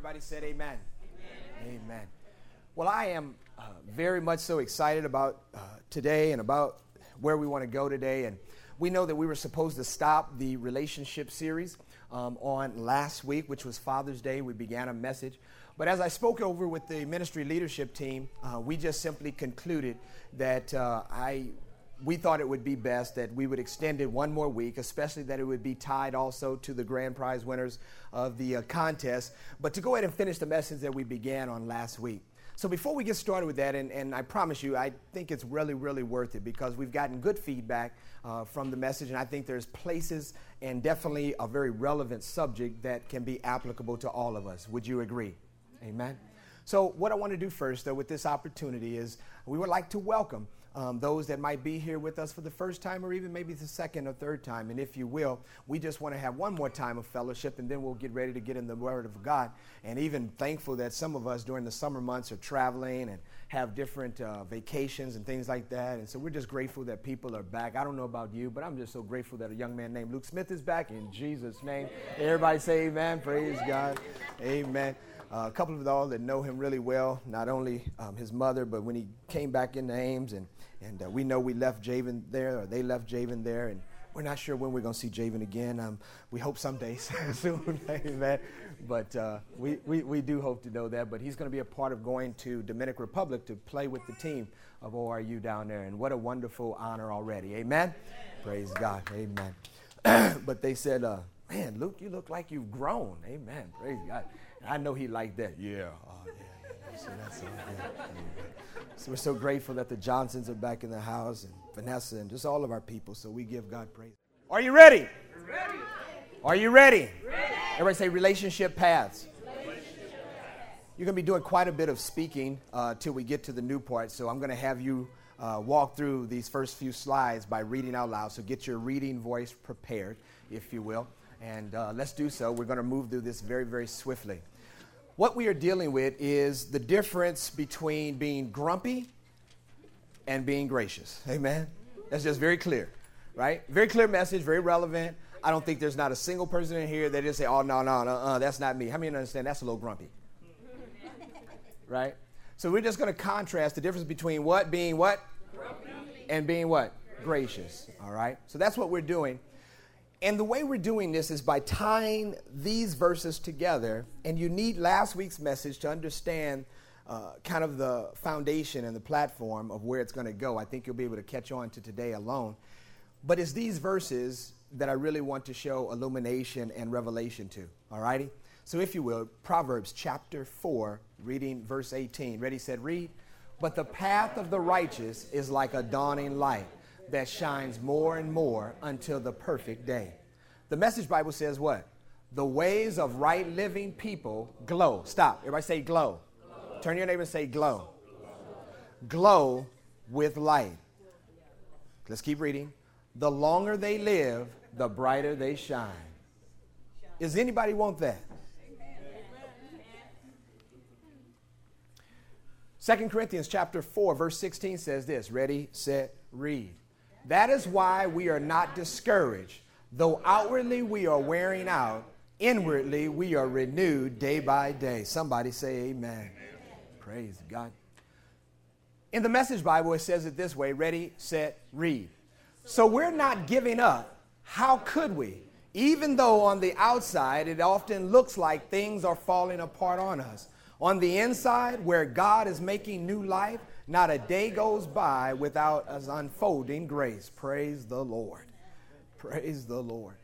Everybody said amen. Amen. amen. Well, I am uh, very much so excited about uh, today and about where we want to go today. And we know that we were supposed to stop the relationship series um, on last week, which was Father's Day. We began a message. But as I spoke over with the ministry leadership team, uh, we just simply concluded that uh, I we thought it would be best that we would extend it one more week, especially that it would be tied also to the grand prize winners of the uh, contest, but to go ahead and finish the message that we began on last week. So before we get started with that, and, and I promise you, I think it's really, really worth it because we've gotten good feedback uh, from the message, and I think there's places and definitely a very relevant subject that can be applicable to all of us. Would you agree? Amen. So, what I want to do first, though, with this opportunity is we would like to welcome um, those that might be here with us for the first time or even maybe the second or third time. And if you will, we just want to have one more time of fellowship and then we'll get ready to get in the Word of God. And even thankful that some of us during the summer months are traveling and have different uh, vacations and things like that. And so we're just grateful that people are back. I don't know about you, but I'm just so grateful that a young man named Luke Smith is back in Jesus' name. Everybody say amen. Praise God. Amen. Uh, a couple of y'all that know him really well, not only um, his mother, but when he came back into Ames, and, and uh, we know we left Javen there, or they left Javen there, and we're not sure when we're going to see Javen again. Um, we hope someday soon, amen. But uh, we, we, we do hope to know that. But he's going to be a part of going to Dominican Republic to play with the team of ORU down there. And what a wonderful honor already, amen? amen. Praise God, amen. but they said, uh, man, Luke, you look like you've grown, amen. Praise God. I know he liked that. Yeah. Oh, yeah, yeah. So that's so So we're so grateful that the Johnsons are back in the house and Vanessa and just all of our people. So we give God praise. Are you ready? ready. Are you ready? ready? Everybody say relationship paths. You're going to be doing quite a bit of speaking uh, till we get to the new part. So I'm going to have you uh, walk through these first few slides by reading out loud. So get your reading voice prepared, if you will. And uh, let's do so. We're going to move through this very, very swiftly what we are dealing with is the difference between being grumpy and being gracious. Amen? That's just very clear, right? Very clear message, very relevant. I don't think there's not a single person in here that just say, oh, no, no, no, uh, that's not me. How many understand that's a little grumpy? right? So we're just going to contrast the difference between what being what? Grumpy. And being what? Gracious. All right? So that's what we're doing. And the way we're doing this is by tying these verses together. And you need last week's message to understand uh, kind of the foundation and the platform of where it's going to go. I think you'll be able to catch on to today alone. But it's these verses that I really want to show illumination and revelation to. All righty? So, if you will, Proverbs chapter 4, reading verse 18. Ready, said, read. But the path of the righteous is like a dawning light that shines more and more until the perfect day. The message Bible says what? The ways of right living people glow. Stop. Everybody say glow. glow. Turn your neighbor and say glow. glow. Glow with light. Let's keep reading. The longer they live, the brighter they shine. Does anybody want that? Second Corinthians chapter 4 verse 16 says this, ready, set, read. That is why we are not discouraged. Though outwardly we are wearing out, inwardly we are renewed day by day. Somebody say amen. amen. Praise God. In the Message Bible, it says it this way ready, set, read. So we're not giving up. How could we? Even though on the outside it often looks like things are falling apart on us. On the inside, where God is making new life, not a day goes by without us unfolding grace. Praise the Lord. Praise the Lord.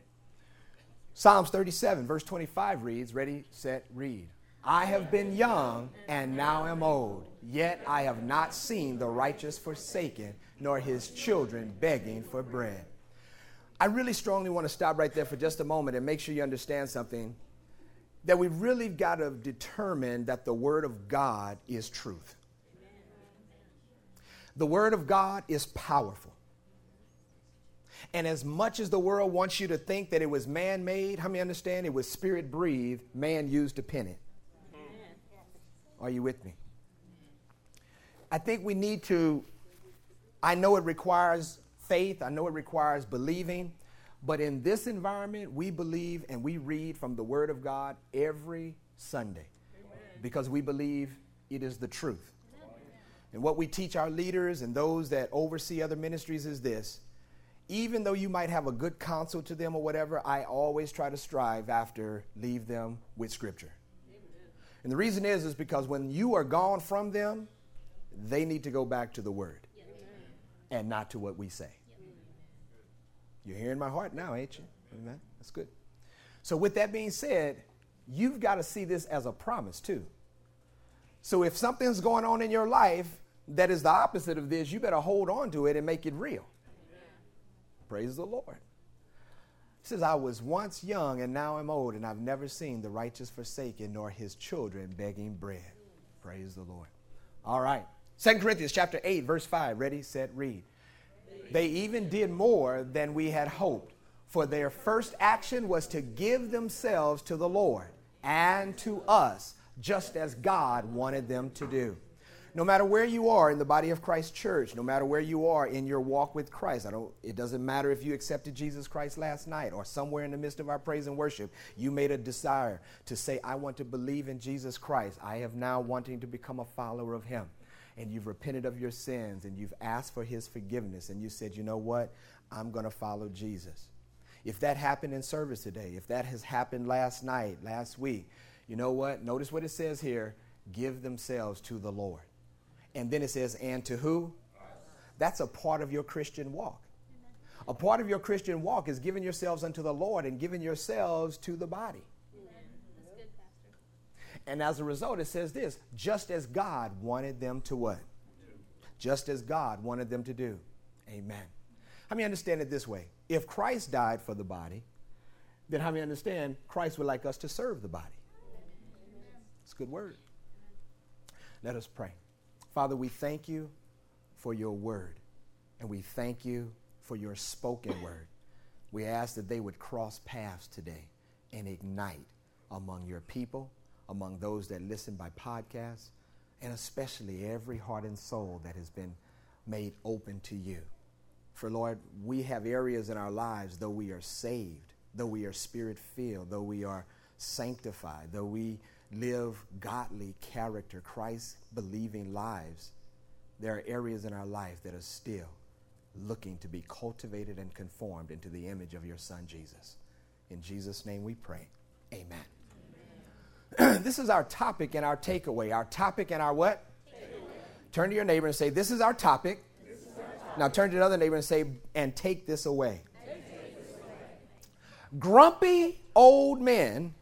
Psalms 37, verse 25 reads, Ready, set, read. I have been young and now am old, yet I have not seen the righteous forsaken, nor his children begging for bread. I really strongly want to stop right there for just a moment and make sure you understand something that we've really got to determine that the Word of God is truth. The Word of God is powerful. And as much as the world wants you to think that it was man made, how many understand it was spirit breathed, man used to pen it? Are you with me? I think we need to, I know it requires faith, I know it requires believing, but in this environment, we believe and we read from the Word of God every Sunday. because we believe it is the truth. And what we teach our leaders and those that oversee other ministries is this even though you might have a good counsel to them or whatever, I always try to strive after leave them with scripture. Amen. And the reason is is because when you are gone from them, they need to go back to the word and not to what we say. You're hearing my heart now, ain't you? Amen. That's good. So with that being said, you've got to see this as a promise too. So if something's going on in your life that is the opposite of this, you better hold on to it and make it real. Praise the Lord. He says, I was once young and now I'm old, and I've never seen the righteous forsaken nor his children begging bread. Praise the Lord. All right. Second Corinthians chapter 8, verse 5. Ready, set, read. They even did more than we had hoped, for their first action was to give themselves to the Lord and to us, just as God wanted them to do no matter where you are in the body of Christ church, no matter where you are in your walk with Christ, I don't, it doesn't matter if you accepted Jesus Christ last night or somewhere in the midst of our praise and worship, you made a desire to say, I want to believe in Jesus Christ. I have now wanting to become a follower of him. And you've repented of your sins and you've asked for his forgiveness and you said, you know what? I'm going to follow Jesus. If that happened in service today, if that has happened last night, last week, you know what? Notice what it says here give themselves to the Lord. And then it says, and to who? That's a part of your Christian walk. A part of your Christian walk is giving yourselves unto the Lord and giving yourselves to the body. Good, and as a result, it says this just as God wanted them to what? Just as God wanted them to do. Amen. How many understand it this way? If Christ died for the body, then how many understand Christ would like us to serve the body? It's a good word. Let us pray. Father, we thank you for your word, and we thank you for your spoken word. We ask that they would cross paths today and ignite among your people, among those that listen by podcast, and especially every heart and soul that has been made open to you. For Lord, we have areas in our lives, though we are saved, though we are spirit filled, though we are sanctified, though we live godly character, Christ believing lives, there are areas in our life that are still looking to be cultivated and conformed into the image of your Son, Jesus. In Jesus' name we pray. Amen. Amen. this is our topic and our takeaway. Our topic and our what? Takeaway. Turn to your neighbor and say, This is our topic. Is our topic. Now turn to another neighbor and say, And take this away. Take this away. Grumpy old men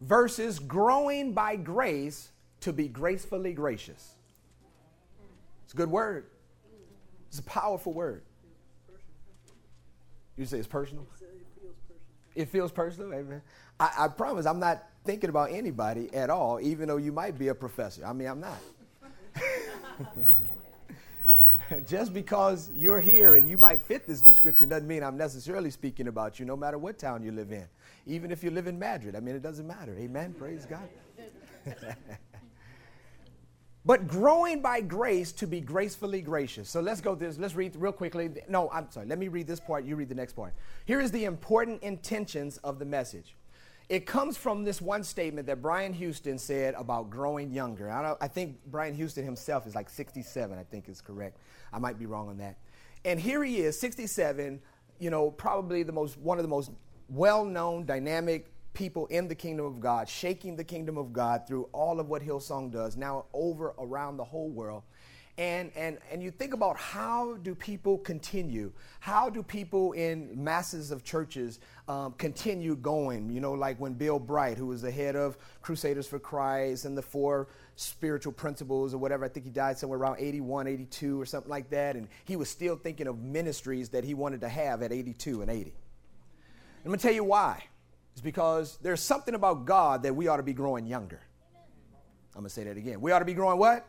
versus growing by grace to be gracefully gracious. It's a good word. It's a powerful word. You say it's personal? It feels personal. Amen. I, I promise I'm not thinking about anybody at all, even though you might be a professor. I mean, I'm not. Just because you're here and you might fit this description doesn't mean I'm necessarily speaking about you, no matter what town you live in even if you live in Madrid. I mean, it doesn't matter. Amen. Praise God. but growing by grace to be gracefully gracious. So let's go this. Let's read real quickly. No, I'm sorry. Let me read this part. You read the next part. Here is the important intentions of the message. It comes from this one statement that Brian Houston said about growing younger. I, I think Brian Houston himself is like 67, I think is correct. I might be wrong on that. And here he is, 67, you know, probably the most one of the most well known, dynamic people in the kingdom of God, shaking the kingdom of God through all of what Hillsong does, now over around the whole world. And, and, and you think about how do people continue? How do people in masses of churches um, continue going? You know, like when Bill Bright, who was the head of Crusaders for Christ and the four spiritual principles or whatever, I think he died somewhere around 81, 82 or something like that. And he was still thinking of ministries that he wanted to have at 82 and 80. I'm going to tell you why. It's because there's something about God that we ought to be growing younger. I'm going to say that again. We ought to be growing what?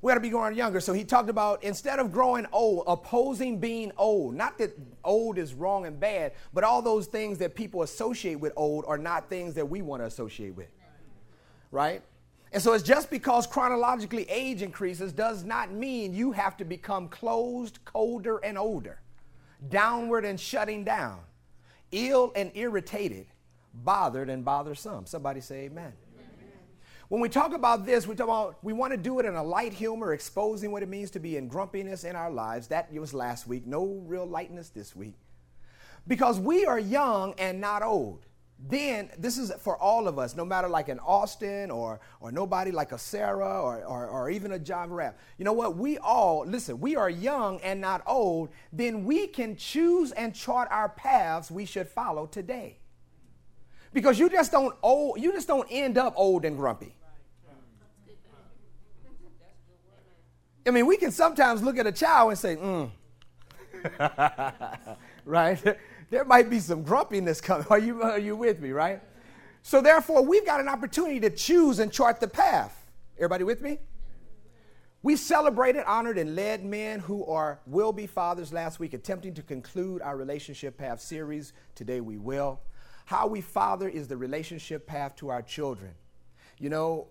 We ought to be growing younger. So he talked about instead of growing old, opposing being old. Not that old is wrong and bad, but all those things that people associate with old are not things that we want to associate with. Right? And so it's just because chronologically age increases does not mean you have to become closed, colder, and older, downward and shutting down ill and irritated, bothered and bothersome. Somebody say amen. amen. When we talk about this, we talk about we want to do it in a light humor, exposing what it means to be in grumpiness in our lives. That was last week. No real lightness this week. Because we are young and not old. Then this is for all of us, no matter like an Austin or or nobody like a Sarah or, or, or even a John Rapp. You know what? We all listen, we are young and not old, then we can choose and chart our paths we should follow today. Because you just don't old, you just don't end up old and grumpy. I mean, we can sometimes look at a child and say, mm. right? There might be some grumpiness coming. Are you, are you with me, right? So, therefore, we've got an opportunity to choose and chart the path. Everybody with me? We celebrated, honored, and led men who are will be fathers last week, attempting to conclude our relationship path series. Today we will. How we father is the relationship path to our children. You know,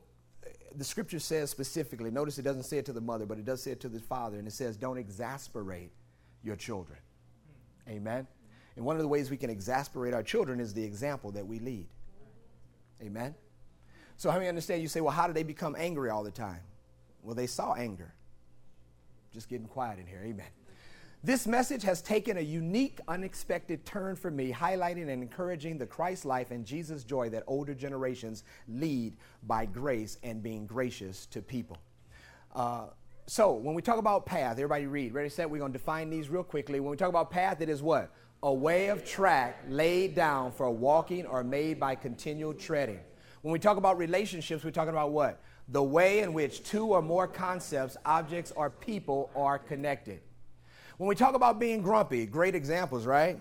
the scripture says specifically, notice it doesn't say it to the mother, but it does say it to the father, and it says, Don't exasperate your children. Amen. And one of the ways we can exasperate our children is the example that we lead. Amen. So, how many understand? You say, well, how do they become angry all the time? Well, they saw anger. Just getting quiet in here. Amen. This message has taken a unique, unexpected turn for me, highlighting and encouraging the Christ life and Jesus joy that older generations lead by grace and being gracious to people. Uh, so, when we talk about path, everybody read. Ready, set? We're going to define these real quickly. When we talk about path, it is what? A way of track laid down for walking or made by continual treading. When we talk about relationships, we're talking about what? The way in which two or more concepts, objects, or people are connected. When we talk about being grumpy, great examples, right?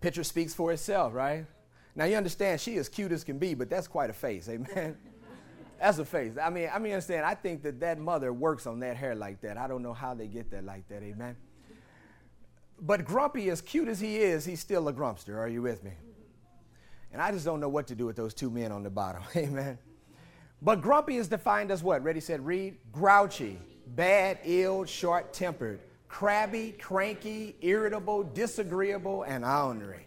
Picture speaks for itself, right? Now you understand she is cute as can be, but that's quite a face, amen. that's a face. I mean, I mean, understand. I think that that mother works on that hair like that. I don't know how they get that like that, amen. But grumpy, as cute as he is, he's still a grumpster. Are you with me? And I just don't know what to do with those two men on the bottom, amen. But grumpy is defined as what? Ready, said, read. Grouchy, bad, ill, short tempered, crabby, cranky, irritable, disagreeable, and ornery.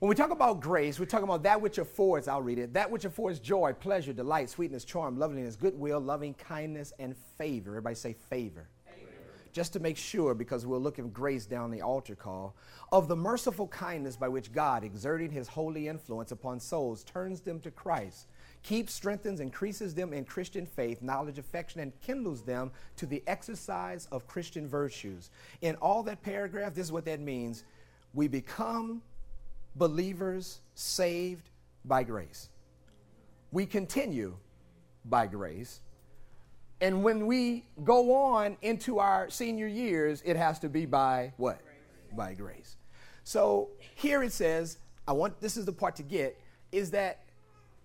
When we talk about grace, we're talking about that which affords, I'll read it, that which affords joy, pleasure, delight, sweetness, charm, loveliness, goodwill, loving kindness, and favor. Everybody say favor. Just to make sure, because we'll look at grace down the altar call, of the merciful kindness by which God, exerting his holy influence upon souls, turns them to Christ keeps, strengthens, increases them in Christian faith, knowledge, affection, and kindles them to the exercise of Christian virtues. In all that paragraph, this is what that means. We become believers saved by grace. We continue by grace. And when we go on into our senior years, it has to be by what? Grace. By grace. So here it says, I want this is the part to get, is that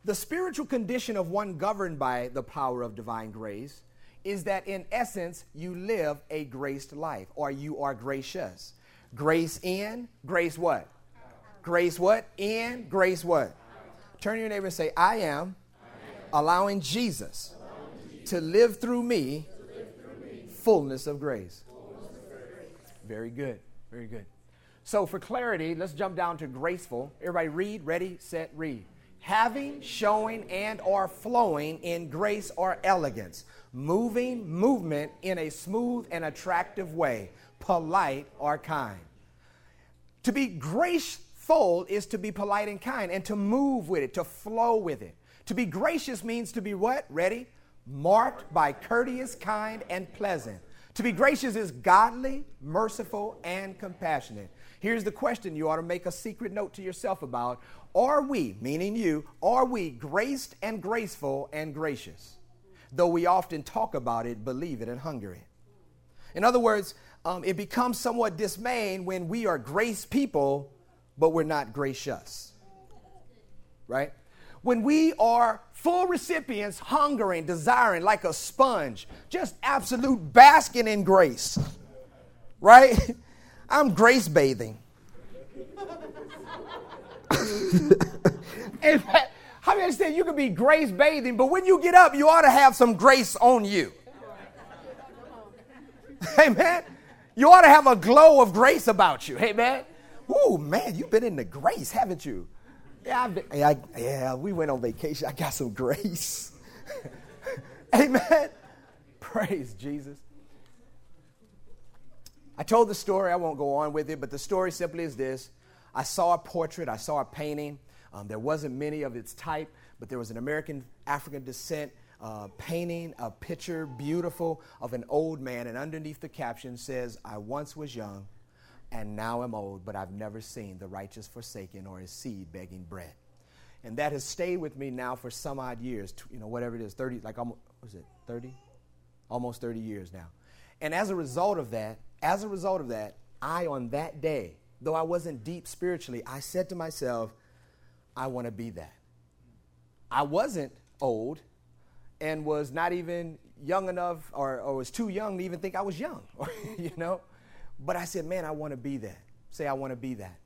the spiritual condition of one governed by the power of divine grace is that in essence you live a graced life or you are gracious. Grace in, grace what? Grace what? In, grace what? Turn to your neighbor and say, I am, allowing Jesus, to live through me, fullness of grace. Very good. Very good. So, for clarity, let's jump down to graceful. Everybody read, ready, set, read having, showing, and or flowing in grace or elegance, moving movement in a smooth and attractive way, polite or kind. To be graceful is to be polite and kind and to move with it, to flow with it. To be gracious means to be what? Ready? Marked by courteous, kind, and pleasant. To be gracious is godly, merciful, and compassionate. Here's the question you ought to make a secret note to yourself about. Are we, meaning you, are we graced and graceful and gracious? Though we often talk about it, believe it, and hunger it. In other words, um, it becomes somewhat dismaying when we are grace people, but we're not gracious. Right? When we are full recipients, hungering, desiring like a sponge, just absolute basking in grace. Right? I'm grace bathing. in fact, how many understand you can be grace bathing, but when you get up, you ought to have some grace on you. Amen. You ought to have a glow of grace about you. Amen. Ooh, man, you've been in the grace, haven't you? Yeah, been, yeah, yeah, we went on vacation. I got some grace. Amen. Praise Jesus. I told the story, I won't go on with it, but the story simply is this I saw a portrait, I saw a painting. Um, there wasn't many of its type, but there was an American African descent uh, painting, a picture, beautiful, of an old man, and underneath the caption says, I once was young and now am old, but I've never seen the righteous forsaken or his seed begging bread. And that has stayed with me now for some odd years, you know, whatever it is, 30, like almost, was it 30? Almost 30 years now. And as a result of that, as a result of that, I, on that day, though I wasn't deep spiritually, I said to myself, I want to be that. I wasn't old and was not even young enough or, or was too young to even think I was young, you know? But I said, man, I want to be that. Say, I want to be that.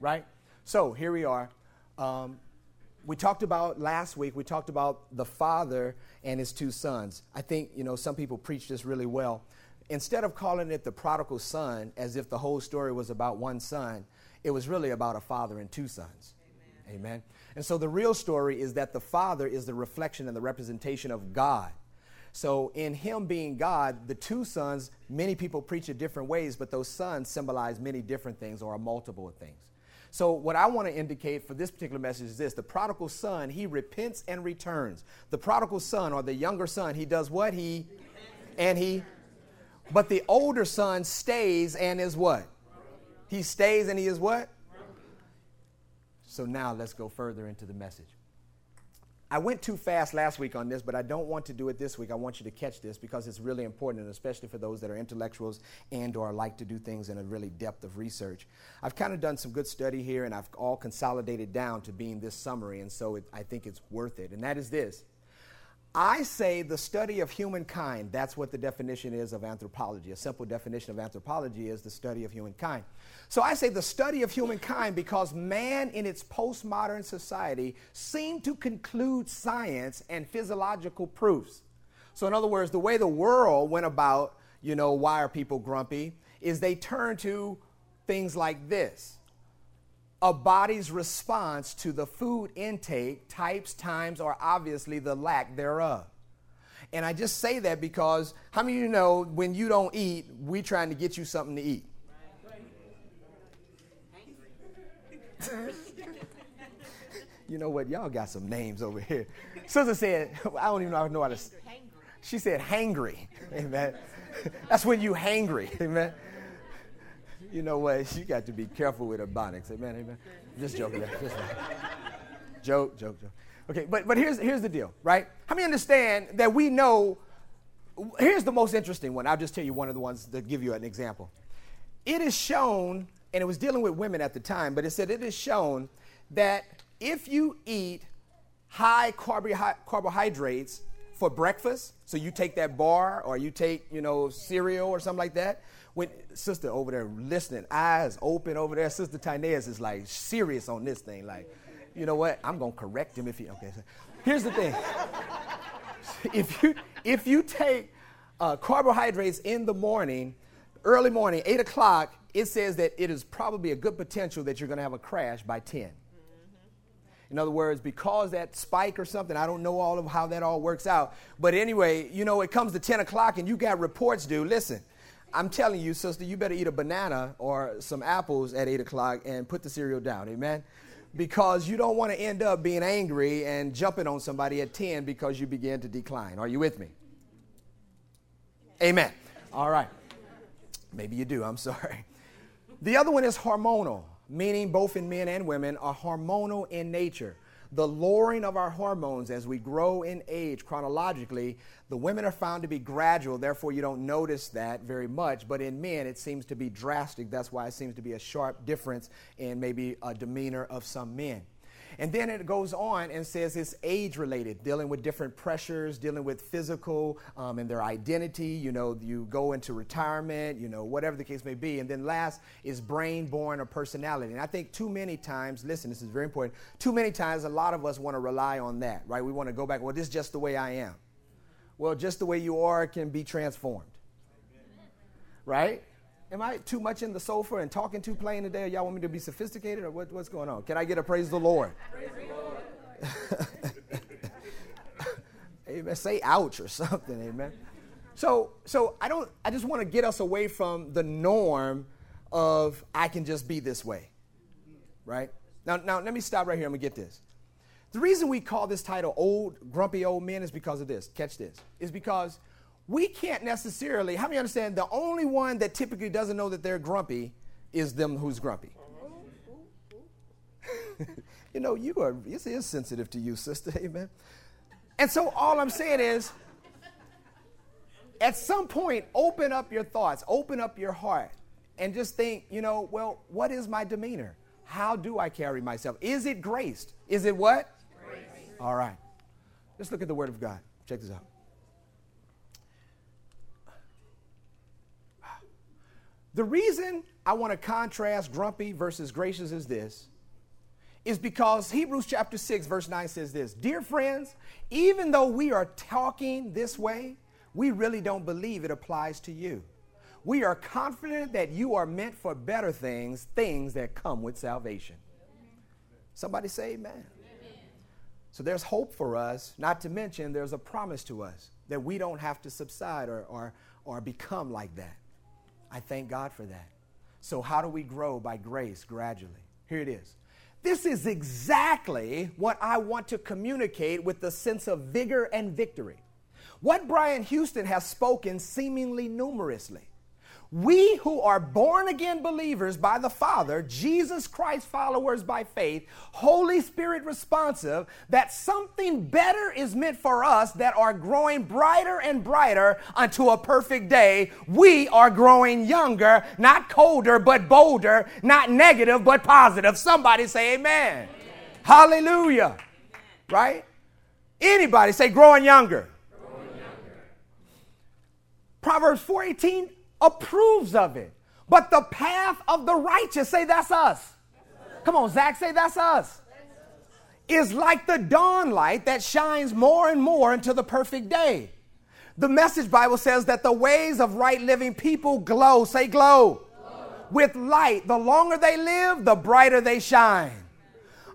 Right? So here we are. Um, we talked about last week, we talked about the father and his two sons. I think, you know, some people preach this really well instead of calling it the prodigal son as if the whole story was about one son, it was really about a father and two sons. Amen. Amen. And so the real story is that the father is the reflection and the representation of God. So, in him being God, the two sons, many people preach it different ways, but those sons symbolize many different things or a multiple of things. So, what I want to indicate for this particular message is this the prodigal son, he repents and returns. The prodigal son or the younger son, he does what? He and he but the older son stays and is what? He stays and he is what? So now let's go further into the message. I went too fast last week on this, but I don't want to do it this week. I want you to catch this because it's really important, and especially for those that are intellectuals and or like to do things in a really depth of research. I've kind of done some good study here, and I've all consolidated down to being this summary, and so it, I think it's worth it. And that is this I say the study of humankind. That's what the definition is of anthropology. A simple definition of anthropology is the study of humankind. So I say the study of humankind because man in its postmodern society seemed to conclude science and physiological proofs. So, in other words, the way the world went about, you know, why are people grumpy, is they turn to things like this a body's response to the food intake, types, times, or obviously the lack thereof. And I just say that because how many of you know when you don't eat, we trying to get you something to eat? you know what? Y'all got some names over here. Sister said, I don't even know how to. She said, hangry. Amen. That's when you hangry. Amen you know what? You got to be careful with ebonics. Amen, amen. Just joking. Just joke, joke, joke. Okay, but, but here's, here's the deal, right? How many understand that we know? Here's the most interesting one. I'll just tell you one of the ones to give you an example. It is shown, and it was dealing with women at the time, but it said it is shown that if you eat high carbohydrates for breakfast, so you take that bar or you take, you know, cereal or something like that, when sister over there listening, eyes open over there, sister Tyneas is like serious on this thing. Like, you know what? I'm gonna correct him if he. Okay. Here's the thing. if you if you take uh, carbohydrates in the morning, early morning, eight o'clock, it says that it is probably a good potential that you're gonna have a crash by ten. In other words, because that spike or something, I don't know all of how that all works out. But anyway, you know, it comes to 10 o'clock and you got reports due. Listen, I'm telling you, sister, you better eat a banana or some apples at 8 o'clock and put the cereal down. Amen? Because you don't want to end up being angry and jumping on somebody at 10 because you begin to decline. Are you with me? Amen. All right. Maybe you do. I'm sorry. The other one is hormonal, meaning both in men and women are hormonal in nature the lowering of our hormones as we grow in age chronologically, the women are found to be gradual, therefore, you don't notice that very much. But in men, it seems to be drastic. That's why it seems to be a sharp difference in maybe a demeanor of some men. And then it goes on and says it's age related, dealing with different pressures, dealing with physical um, and their identity. You know, you go into retirement, you know, whatever the case may be. And then last is brain born or personality. And I think too many times, listen, this is very important, too many times a lot of us want to rely on that, right? We want to go back, well, this is just the way I am. Well, just the way you are can be transformed, right? Am I too much in the sofa and talking too plain today? Or y'all want me to be sophisticated or what, what's going on? Can I get a praise the Lord? Praise the Lord. amen. Say ouch or something, amen. So, so I don't. I just want to get us away from the norm of I can just be this way, right? Now, now let me stop right here. I'm gonna get this. The reason we call this title "Old Grumpy Old Men" is because of this. Catch this. Is because we can't necessarily, how many understand the only one that typically doesn't know that they're grumpy is them who's grumpy? you know, you are, this is sensitive to you, sister, amen. And so all I'm saying is, at some point, open up your thoughts, open up your heart, and just think, you know, well, what is my demeanor? How do I carry myself? Is it graced? Is it what? Grace. All right. Let's look at the Word of God. Check this out. The reason I want to contrast grumpy versus gracious is this is because Hebrews chapter 6 verse 9 says this, "Dear friends, even though we are talking this way, we really don't believe it applies to you. We are confident that you are meant for better things, things that come with salvation." Somebody say amen. amen. So there's hope for us, not to mention there's a promise to us that we don't have to subside or, or, or become like that. I thank God for that. So, how do we grow by grace gradually? Here it is. This is exactly what I want to communicate with the sense of vigor and victory. What Brian Houston has spoken seemingly numerously we who are born again believers by the Father, Jesus Christ followers by faith, Holy Spirit responsive, that something better is meant for us that are growing brighter and brighter unto a perfect day. We are growing younger, not colder, but bolder, not negative, but positive. Somebody say amen. amen. Hallelujah. Amen. Right? Anybody say growing younger. growing younger. Proverbs 418 approves of it. But the path of the righteous, say that's us. Come on, Zach, say that's us. Is like the dawn light that shines more and more into the perfect day. The message Bible says that the ways of right living people glow, say glow, glow. with light. The longer they live, the brighter they shine.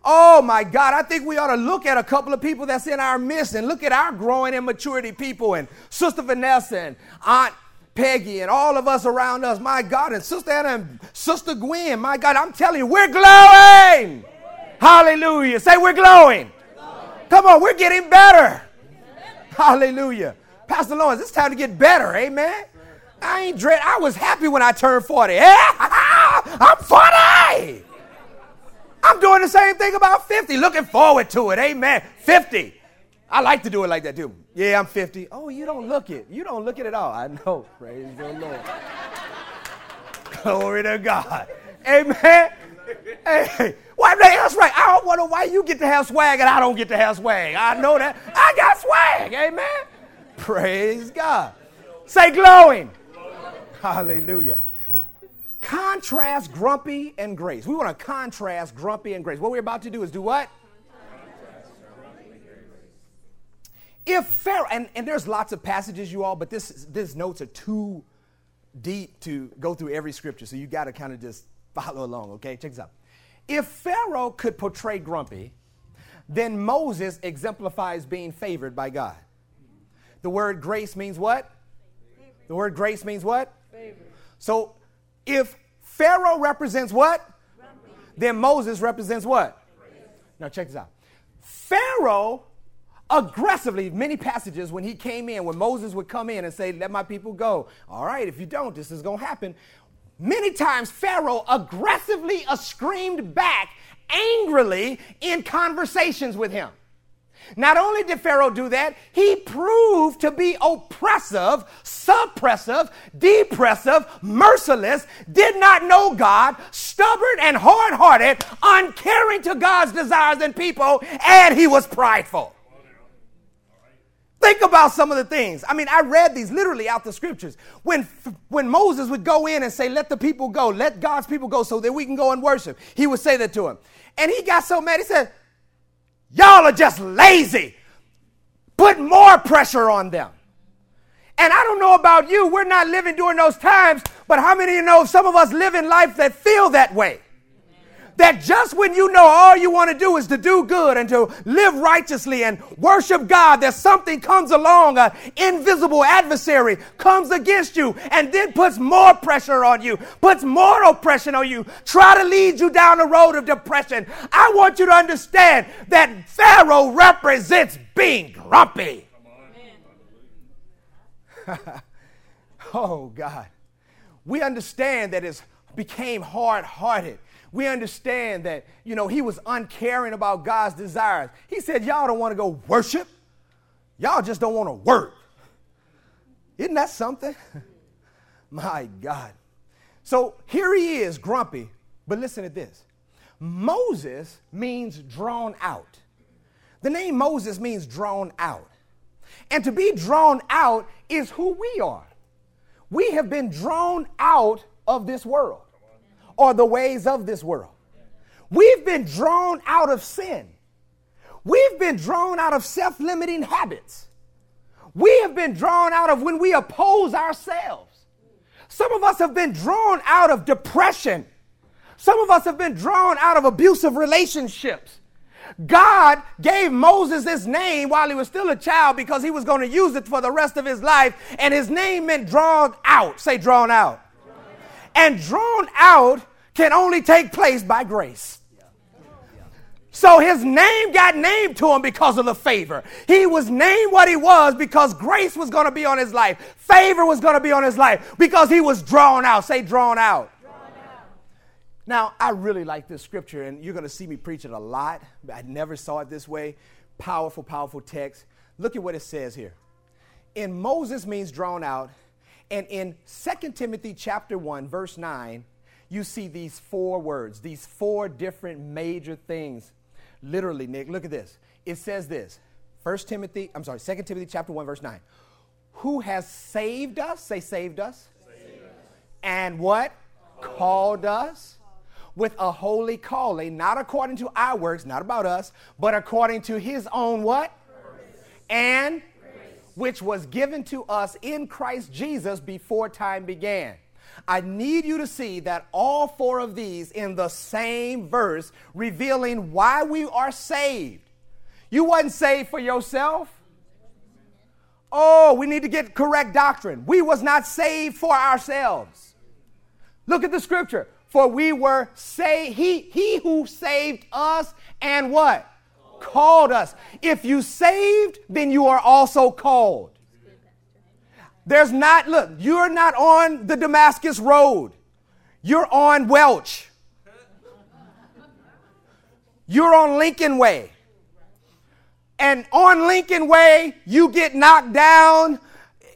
Oh my God, I think we ought to look at a couple of people that's in our midst and look at our growing in maturity people and Sister Vanessa and Aunt Peggy and all of us around us, my God, and Sister Anna and Sister Gwen, my God, I'm telling you, we're glowing. Hallelujah. Say we're glowing. Come on, we're getting better. Hallelujah. Pastor Lawrence, it's time to get better. Amen. I ain't dread. I was happy when I turned 40. I'm 40. I'm doing the same thing about 50. Looking forward to it. Amen. 50. I like to do it like that too. Yeah, I'm 50. Oh, you don't look it. You don't look it at all. I know. Praise the Lord. Glory to God. Amen. Hey, why that's right. I don't wonder why you get to have swag and I don't get to have swag. I know that. I got swag. Amen. Praise God. Say glowing. Hallelujah. Contrast grumpy and grace. We want to contrast grumpy and grace. What we're about to do is do what? If Pharaoh, and, and there's lots of passages, you all, but this, this notes are too deep to go through every scripture, so you got to kind of just follow along, okay? Check this out. If Pharaoh could portray grumpy, then Moses exemplifies being favored by God. The word grace means what? The word grace means what? Favor. So if Pharaoh represents what? Grumpy. Then Moses represents what? Grace. Now check this out. Pharaoh aggressively, many passages when he came in, when Moses would come in and say, Let my people go. All right, if you don't, this is going to happen. Many times, Pharaoh aggressively screamed back angrily in conversations with him. Not only did Pharaoh do that, he proved to be oppressive, suppressive, depressive, merciless, did not know God, stubborn and hard hearted, uncaring to God's desires and people, and he was prideful. Think about some of the things. I mean, I read these literally out the scriptures. When, when Moses would go in and say, Let the people go, let God's people go so that we can go and worship, he would say that to him. And he got so mad, he said, Y'all are just lazy. Put more pressure on them. And I don't know about you, we're not living during those times, but how many of you know some of us live in life that feel that way? That just when you know all you want to do is to do good and to live righteously and worship God, that something comes along, an invisible adversary comes against you and then puts more pressure on you, puts more oppression on you, try to lead you down the road of depression. I want you to understand that Pharaoh represents being grumpy. oh, God. We understand that it became hard hearted we understand that, you know, he was uncaring about God's desires. He said, Y'all don't want to go worship, y'all just don't want to work. Isn't that something? My God. So here he is, grumpy, but listen to this Moses means drawn out. The name Moses means drawn out. And to be drawn out is who we are. We have been drawn out of this world or the ways of this world. We've been drawn out of sin. We've been drawn out of self limiting habits. We have been drawn out of when we oppose ourselves. Some of us have been drawn out of depression. Some of us have been drawn out of abusive relationships. God gave Moses this name while he was still a child because he was going to use it for the rest of his life, and his name meant drawn out. Say, drawn out and drawn out can only take place by grace. So his name got named to him because of the favor. He was named what he was because grace was going to be on his life. Favor was going to be on his life because he was drawn out. Say, drawn out. drawn out. Now, I really like this scripture, and you're going to see me preach it a lot. I never saw it this way. Powerful, powerful text. Look at what it says here. In Moses means drawn out, and in 2 Timothy chapter 1 verse 9, you see these four words, these four different major things. Literally, Nick, look at this. It says this. 1 Timothy, I'm sorry, 2 Timothy chapter 1 verse 9. Who has saved us? Say saved us. And what? Called, Called us with a holy calling, not according to our works, not about us, but according to his own what? Purpose. And which was given to us in Christ Jesus before time began. I need you to see that all four of these in the same verse revealing why we are saved. You wasn't saved for yourself. Oh, we need to get correct doctrine. We was not saved for ourselves. Look at the scripture. For we were saved, he, he who saved us and what? Called us. If you saved, then you are also called. There's not, look, you're not on the Damascus Road. You're on Welch. You're on Lincoln Way. And on Lincoln Way, you get knocked down,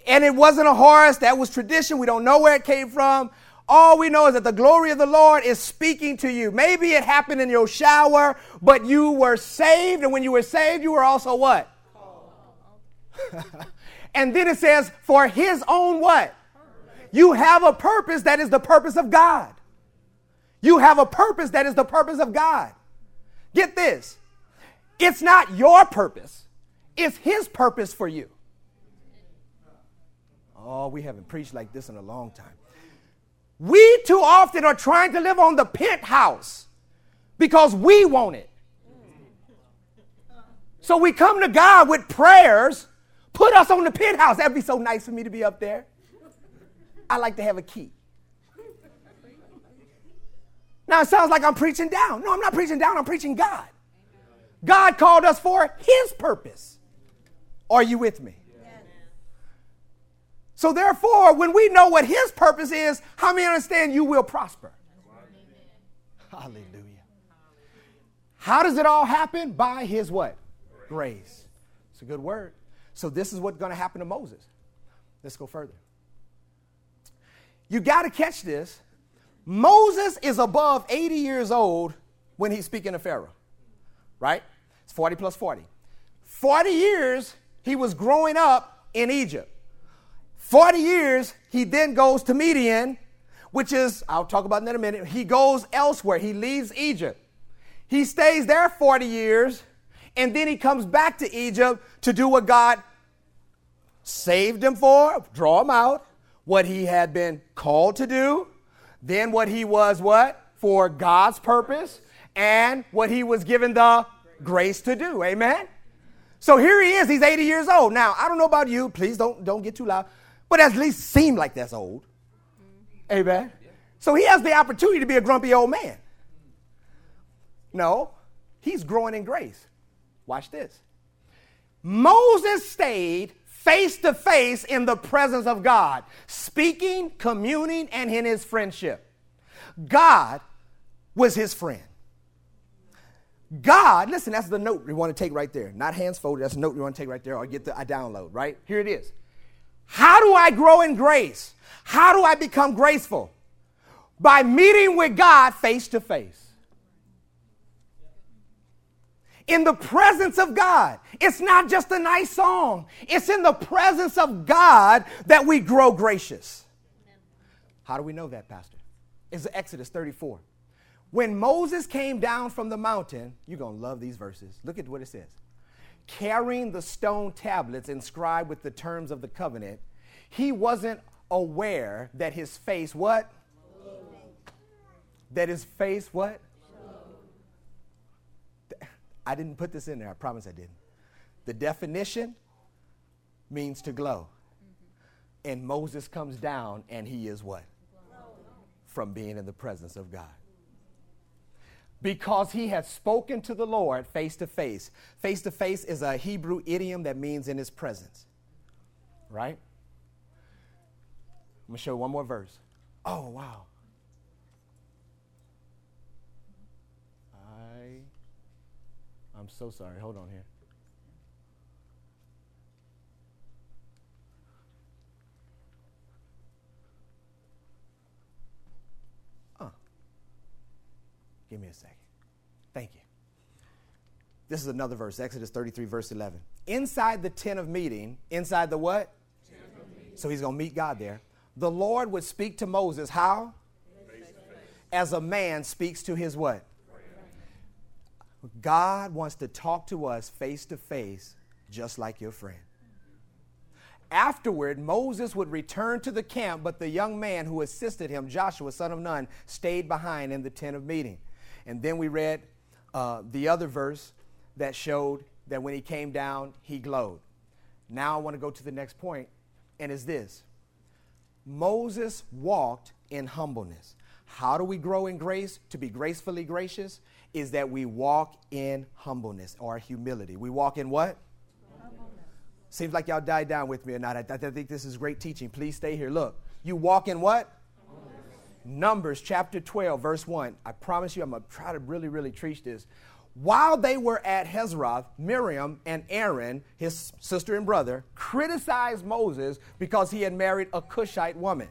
and it wasn't a horse. That was tradition. We don't know where it came from. All we know is that the glory of the Lord is speaking to you. Maybe it happened in your shower, but you were saved. And when you were saved, you were also what? and then it says, for his own what? You have a purpose that is the purpose of God. You have a purpose that is the purpose of God. Get this. It's not your purpose, it's his purpose for you. Oh, we haven't preached like this in a long time. We too often are trying to live on the penthouse because we want it. So we come to God with prayers, put us on the penthouse. That'd be so nice for me to be up there. I like to have a key. Now it sounds like I'm preaching down. No, I'm not preaching down, I'm preaching God. God called us for His purpose. Are you with me? So therefore, when we know what his purpose is, how many understand you will prosper? Hallelujah. How does it all happen? By his what? Grace. It's a good word. So this is what's going to happen to Moses. Let's go further. You got to catch this. Moses is above 80 years old when he's speaking to Pharaoh. Right? It's 40 plus 40. 40 years he was growing up in Egypt. 40 years, he then goes to Midian, which is, I'll talk about that in a minute. He goes elsewhere. He leaves Egypt. He stays there 40 years, and then he comes back to Egypt to do what God saved him for, draw him out, what he had been called to do, then what he was what? For God's purpose, and what he was given the grace to do. Amen. So here he is, he's 80 years old. Now, I don't know about you, please don't, don't get too loud, but at least seem like that's old. Amen. So he has the opportunity to be a grumpy old man. No, he's growing in grace. Watch this. Moses stayed face to face in the presence of God, speaking, communing, and in his friendship. God was his friend. God, listen, that's the note we want to take right there. Not hands folded, that's the note we want to take right there, or get the I download, right? Here it is. How do I grow in grace? How do I become graceful? By meeting with God face to face in the presence of God. It's not just a nice song, it's in the presence of God that we grow gracious. How do we know that, Pastor? It's Exodus 34. When Moses came down from the mountain, you're going to love these verses. Look at what it says. Carrying the stone tablets inscribed with the terms of the covenant, he wasn't aware that his face, what? That his face, what? I didn't put this in there. I promise I didn't. The definition means to glow. Mm-hmm. And Moses comes down and he is what? From being in the presence of God. Because he had spoken to the Lord face to face. Face to face is a Hebrew idiom that means in his presence. Right? I'm going to show you one more verse. Oh, wow. I'm so sorry. Hold on here. Give me a second. Thank you. This is another verse, Exodus 33, verse 11. Inside the tent of meeting, inside the what? So he's going to meet God there. The Lord would speak to Moses how? As a man speaks to his what? God wants to talk to us face to face, just like your friend. Afterward, Moses would return to the camp, but the young man who assisted him, Joshua, son of Nun, stayed behind in the tent of meeting. And then we read uh, the other verse that showed that when he came down, he glowed. Now I want to go to the next point, and is this Moses walked in humbleness. How do we grow in grace? To be gracefully gracious is that we walk in humbleness or humility. We walk in what? Humbleness. Seems like y'all died down with me or not. I, I think this is great teaching. Please stay here. Look, you walk in what? Numbers chapter 12, verse 1. I promise you, I'm going to try to really, really teach this. While they were at Hazeroth, Miriam and Aaron, his sister and brother, criticized Moses because he had married a Cushite woman.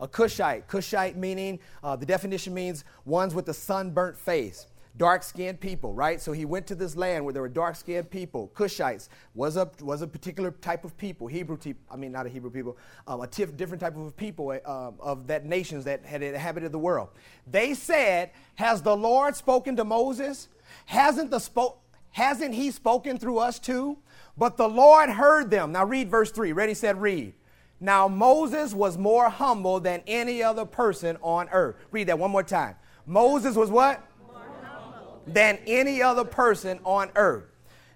A Cushite, Cushite meaning, uh, the definition means ones with a sunburnt face dark skinned people, right? So he went to this land where there were dark skinned people. Cushites was a, was a particular type of people, Hebrew, te- I mean, not a Hebrew people, um, different type of people um, of that nations that had inhabited the world. They said, Has the Lord spoken to Moses? Hasn't, the spo- hasn't he spoken through us too? But the Lord heard them. Now read verse 3. Ready, said, read. Now Moses was more humble than any other person on earth. Read that one more time. Moses was what? Than any other person on earth.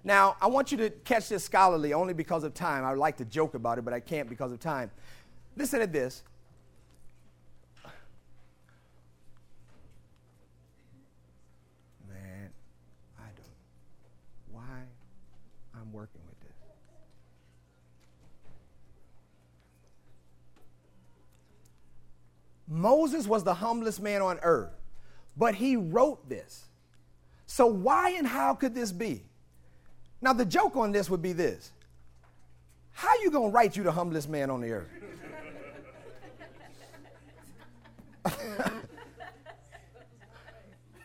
Now, I want you to catch this scholarly only because of time. I would like to joke about it, but I can't because of time. Listen to this. Man, I don't why I'm working with this. Moses was the humblest man on earth, but he wrote this. So, why and how could this be? Now, the joke on this would be this How you to write you the humblest man on the earth?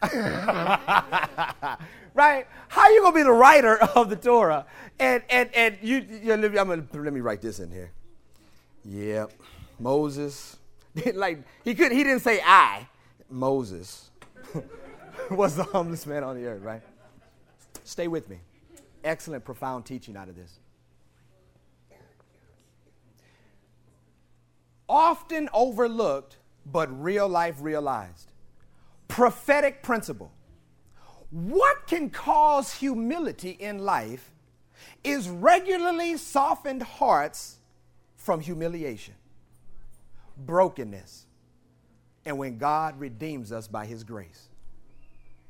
right? How you gonna be the writer of the Torah? And and and you, you I'm gonna, let me write this in here. Yep, Moses. like he could he didn't say I. Moses. was the humblest man on the earth, right? Stay with me. Excellent, profound teaching out of this. often overlooked but real life realized. Prophetic principle. What can cause humility in life is regularly softened hearts from humiliation, brokenness, and when God redeems us by his grace.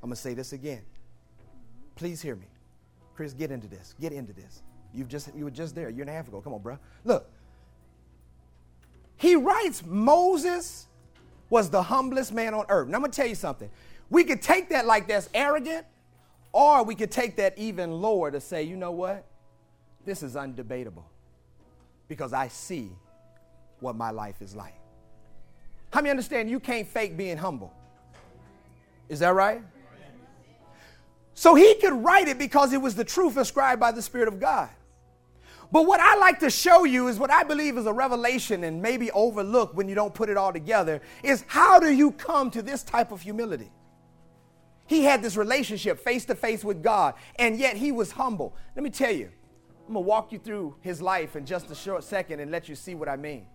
I'm going to say this again. Please hear me. Chris, get into this. Get into this. You've just you were just there a year and a half ago. Come on, bro. Look. He writes Moses was the humblest man on earth. Now I'm gonna tell you something. We could take that like that's arrogant, or we could take that even lower to say, you know what? This is undebatable. Because I see what my life is like. How many understand you can't fake being humble? Is that right? So he could write it because it was the truth ascribed by the Spirit of God. But what I like to show you is what I believe is a revelation and maybe overlooked when you don't put it all together is how do you come to this type of humility? He had this relationship face to face with God, and yet he was humble. Let me tell you, I'm gonna walk you through his life in just a short second and let you see what I mean.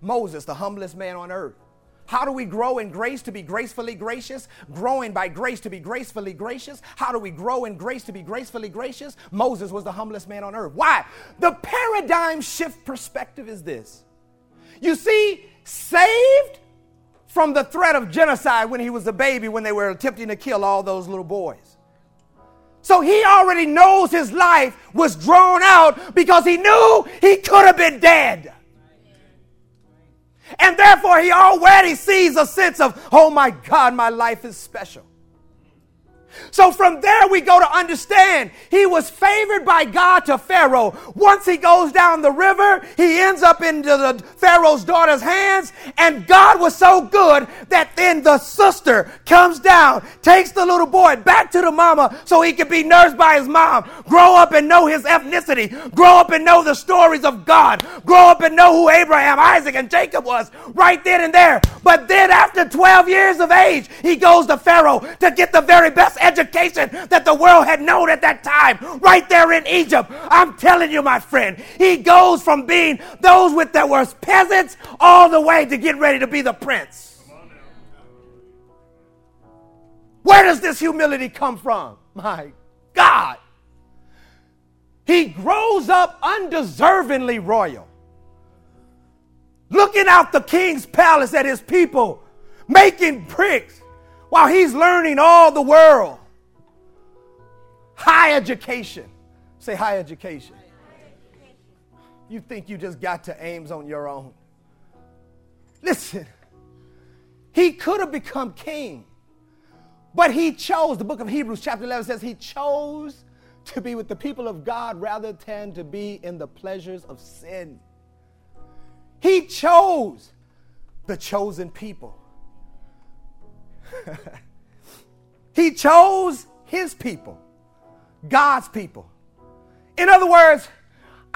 Moses, the humblest man on earth, how do we grow in grace to be gracefully gracious? Growing by grace to be gracefully gracious. How do we grow in grace to be gracefully gracious? Moses was the humblest man on earth. Why? The paradigm shift perspective is this. You see, saved from the threat of genocide when he was a baby, when they were attempting to kill all those little boys. So he already knows his life was drawn out because he knew he could have been dead. And therefore, he already sees a sense of, oh my God, my life is special. So from there, we go to understand he was favored by God to Pharaoh. Once he goes down the river, he ends up into the Pharaoh's daughter's hands. And God was so good that then the sister comes down, takes the little boy back to the mama so he can be nursed by his mom, grow up and know his ethnicity, grow up and know the stories of God, grow up and know who Abraham, Isaac, and Jacob was right then and there. But then after 12 years of age, he goes to Pharaoh to get the very best education that the world had known at that time, right there in Egypt. I'm telling you, my friend, he goes from being those with that were peasants all the way to get ready to be the prince. Where does this humility come from? My God. He grows up undeservingly royal. Looking out the king's palace at his people, making bricks while he's learning all the world. High education. Say high education. You think you just got to Ames on your own. Listen, he could have become king, but he chose, the book of Hebrews, chapter 11 says, he chose to be with the people of God rather than to be in the pleasures of sin. He chose the chosen people. he chose his people. God's people. In other words,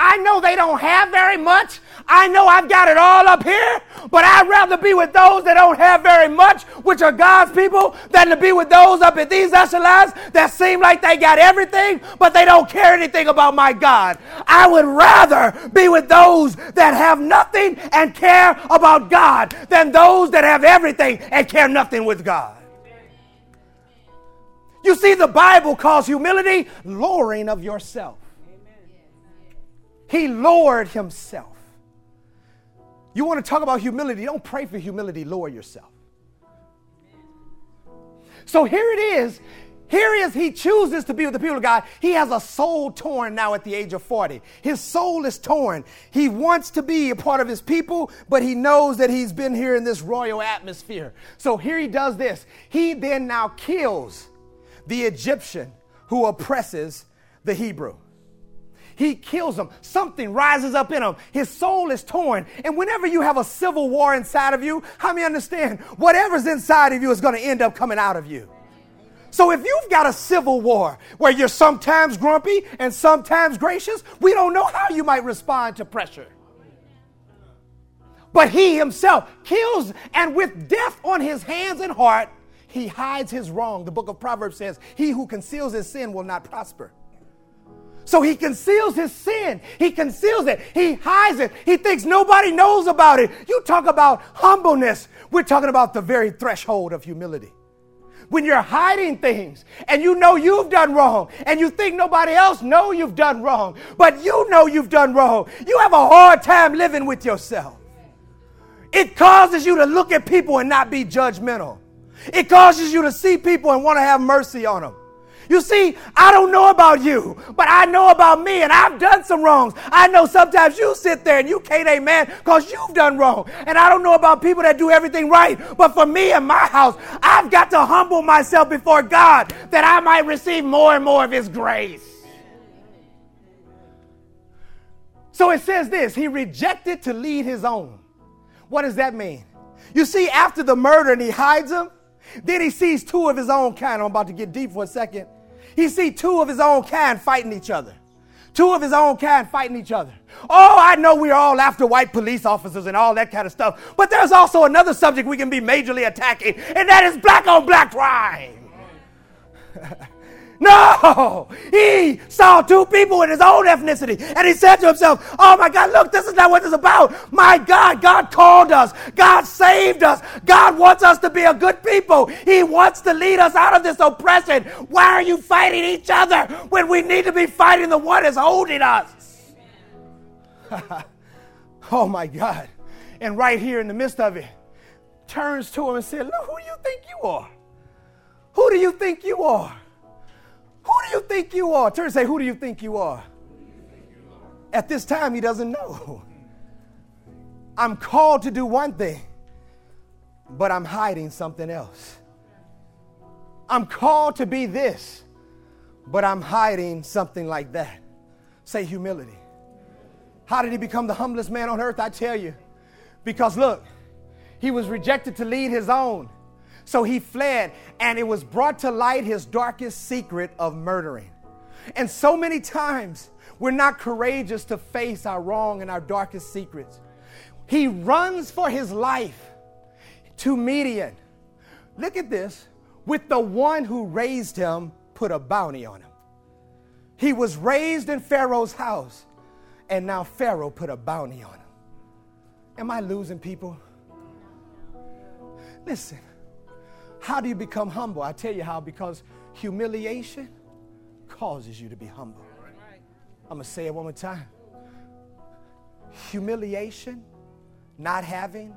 I know they don't have very much. I know I've got it all up here, but I'd rather be with those that don't have very much, which are God's people, than to be with those up at these echelons that seem like they got everything, but they don't care anything about my God. I would rather be with those that have nothing and care about God than those that have everything and care nothing with God. You see, the Bible calls humility lowering of yourself. He lowered himself. You want to talk about humility? Don't pray for humility, lower yourself. So here it is. Here is he chooses to be with the people of God. He has a soul torn now at the age of 40. His soul is torn. He wants to be a part of his people, but he knows that he's been here in this royal atmosphere. So here he does this. He then now kills the Egyptian who oppresses the Hebrew. He kills him. Something rises up in him. His soul is torn. And whenever you have a civil war inside of you, how many understand? Whatever's inside of you is going to end up coming out of you. So if you've got a civil war where you're sometimes grumpy and sometimes gracious, we don't know how you might respond to pressure. But he himself kills, and with death on his hands and heart, he hides his wrong. The book of Proverbs says, He who conceals his sin will not prosper. So he conceals his sin. He conceals it. He hides it. He thinks nobody knows about it. You talk about humbleness. We're talking about the very threshold of humility. When you're hiding things and you know you've done wrong and you think nobody else know you've done wrong, but you know you've done wrong, you have a hard time living with yourself. It causes you to look at people and not be judgmental. It causes you to see people and want to have mercy on them. You see, I don't know about you, but I know about me, and I've done some wrongs. I know sometimes you sit there and you can't amen because you've done wrong. And I don't know about people that do everything right, but for me and my house, I've got to humble myself before God that I might receive more and more of His grace. So it says this He rejected to lead His own. What does that mean? You see, after the murder and he hides him, then he sees two of his own kind. I'm about to get deep for a second. He see two of his own kind fighting each other. Two of his own kind fighting each other. Oh, I know we're all after white police officers and all that kind of stuff, but there's also another subject we can be majorly attacking, and that is black on black crime. No! He saw two people in his own ethnicity and he said to himself, Oh my God, look, this is not what this is about. My God, God called us. God saved us. God wants us to be a good people. He wants to lead us out of this oppression. Why are you fighting each other when we need to be fighting the one that's holding us? oh my God. And right here in the midst of it, turns to him and said, Look, who do you think you are? Who do you think you are? Do you think you are? Turn and say, Who do you think you are? At this time, he doesn't know. I'm called to do one thing, but I'm hiding something else. I'm called to be this, but I'm hiding something like that. Say humility. How did he become the humblest man on earth? I tell you. Because look, he was rejected to lead his own. So he fled, and it was brought to light his darkest secret of murdering. And so many times, we're not courageous to face our wrong and our darkest secrets. He runs for his life to Midian. Look at this. With the one who raised him, put a bounty on him. He was raised in Pharaoh's house, and now Pharaoh put a bounty on him. Am I losing people? Listen, how do you become humble? I tell you how, because humiliation causes you to be humble. I'm going to say it one more time. Humiliation, not having,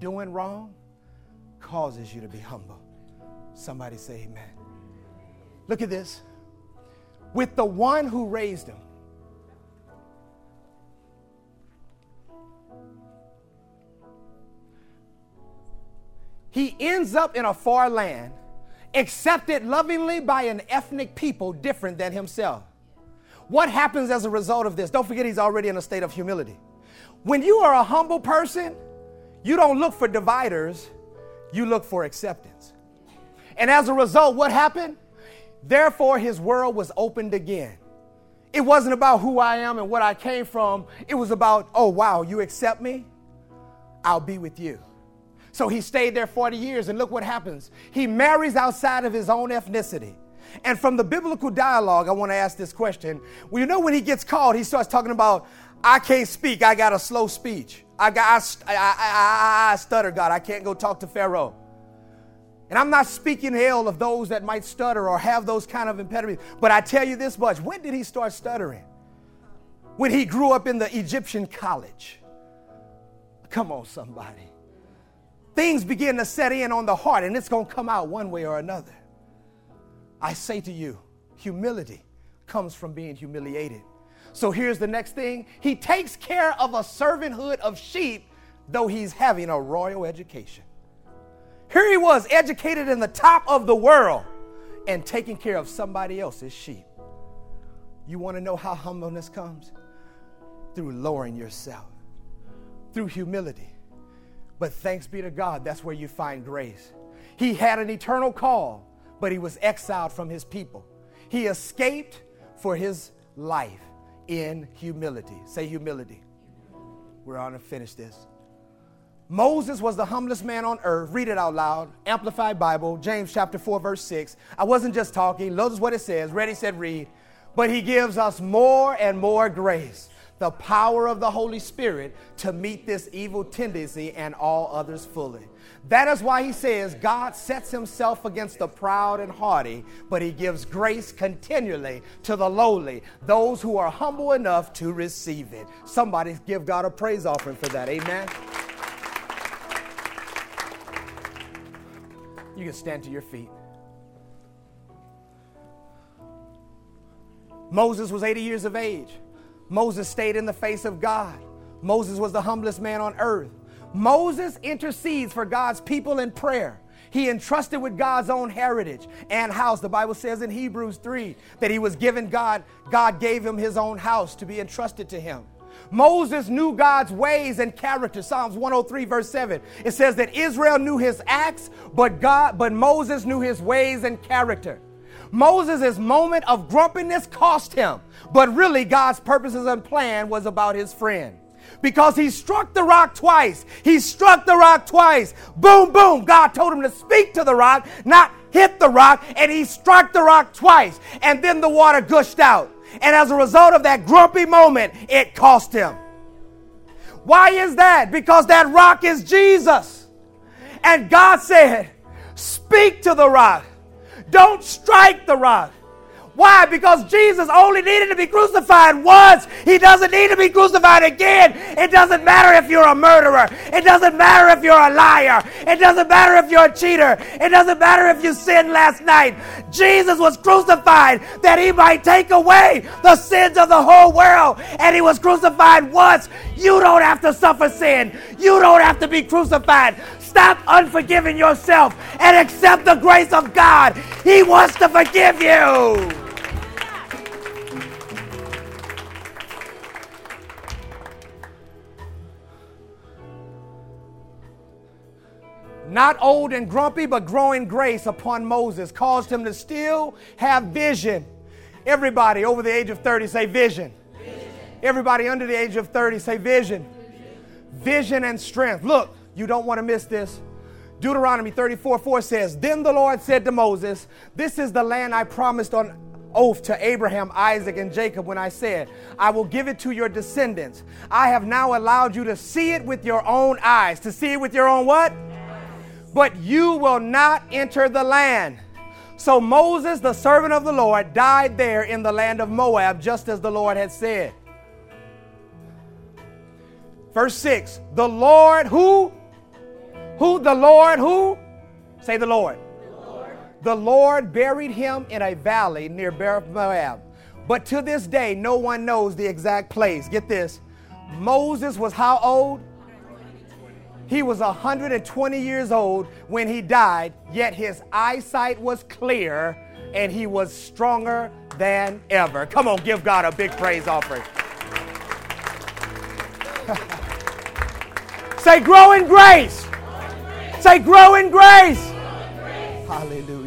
doing wrong, causes you to be humble. Somebody say amen. Look at this. With the one who raised him, he ends up in a far land, accepted lovingly by an ethnic people different than himself. What happens as a result of this? Don't forget, he's already in a state of humility. When you are a humble person, you don't look for dividers, you look for acceptance. And as a result, what happened? Therefore, his world was opened again. It wasn't about who I am and what I came from. It was about, oh, wow, you accept me? I'll be with you. So he stayed there 40 years, and look what happens. He marries outside of his own ethnicity. And from the biblical dialogue, I want to ask this question. Well, you know, when he gets called, he starts talking about, I can't speak, I got a slow speech. I, got, I, I, I, I stutter, God, I can't go talk to Pharaoh. And I'm not speaking ill of those that might stutter or have those kind of impediments. But I tell you this much when did he start stuttering? When he grew up in the Egyptian college. Come on, somebody things begin to set in on the heart and it's going to come out one way or another. I say to you, humility comes from being humiliated. So here's the next thing He takes care of a servanthood of sheep, though he's having a royal education. Here he was, educated in the top of the world and taking care of somebody else's sheep. You want to know how humbleness comes? Through lowering yourself, through humility. But thanks be to God, that's where you find grace. He had an eternal call, but he was exiled from his people. He escaped for his life in humility. Say humility. We're on to finish this. Moses was the humblest man on earth. Read it out loud. Amplified Bible, James chapter 4, verse 6. I wasn't just talking. Notice what it says. Ready, said, read. but He gives us more and more grace, the power of the Holy Spirit to meet this evil tendency and all others fully. That is why he says God sets himself against the proud and haughty, but he gives grace continually to the lowly, those who are humble enough to receive it. Somebody give God a praise offering for that. Amen. You can stand to your feet. Moses was 80 years of age. Moses stayed in the face of God. Moses was the humblest man on earth. Moses intercedes for God's people in prayer. He entrusted with God's own heritage and house. The Bible says in Hebrews 3 that he was given God, God gave him his own house to be entrusted to him. Moses knew God's ways and character. Psalms 103 verse 7. It says that Israel knew his acts, but God, but Moses knew his ways and character. Moses' moment of grumpiness cost him, but really God's purposes and plan was about his friend because he struck the rock twice. He struck the rock twice. Boom, boom. God told him to speak to the rock, not hit the rock, and he struck the rock twice. And then the water gushed out. And as a result of that grumpy moment, it cost him. Why is that? Because that rock is Jesus. And God said, Speak to the rock. Don't strike the rock. Why? Because Jesus only needed to be crucified once. He doesn't need to be crucified again. It doesn't matter if you're a murderer. It doesn't matter if you're a liar. It doesn't matter if you're a cheater. It doesn't matter if you sinned last night. Jesus was crucified that he might take away the sins of the whole world. And he was crucified once. You don't have to suffer sin. You don't have to be crucified. Stop unforgiving yourself and accept the grace of God. He wants to forgive you. Not old and grumpy, but growing grace upon Moses caused him to still have vision. Everybody over the age of 30 say vision. vision. Everybody under the age of 30 say vision. vision. Vision and strength. Look, you don't want to miss this. Deuteronomy 34 4 says, Then the Lord said to Moses, This is the land I promised on oath to Abraham, Isaac, and Jacob when I said, I will give it to your descendants. I have now allowed you to see it with your own eyes. To see it with your own what? But you will not enter the land. So Moses, the servant of the Lord, died there in the land of Moab, just as the Lord had said. Verse 6 The Lord who who? The Lord who? Say the Lord. The Lord, the Lord buried him in a valley near Beth Moab. But to this day, no one knows the exact place. Get this. Moses was how old? He was 120 years old when he died, yet his eyesight was clear and he was stronger than ever. Come on, give God a big praise offering. Say, grow in grace. Say, grow in grace. Hallelujah.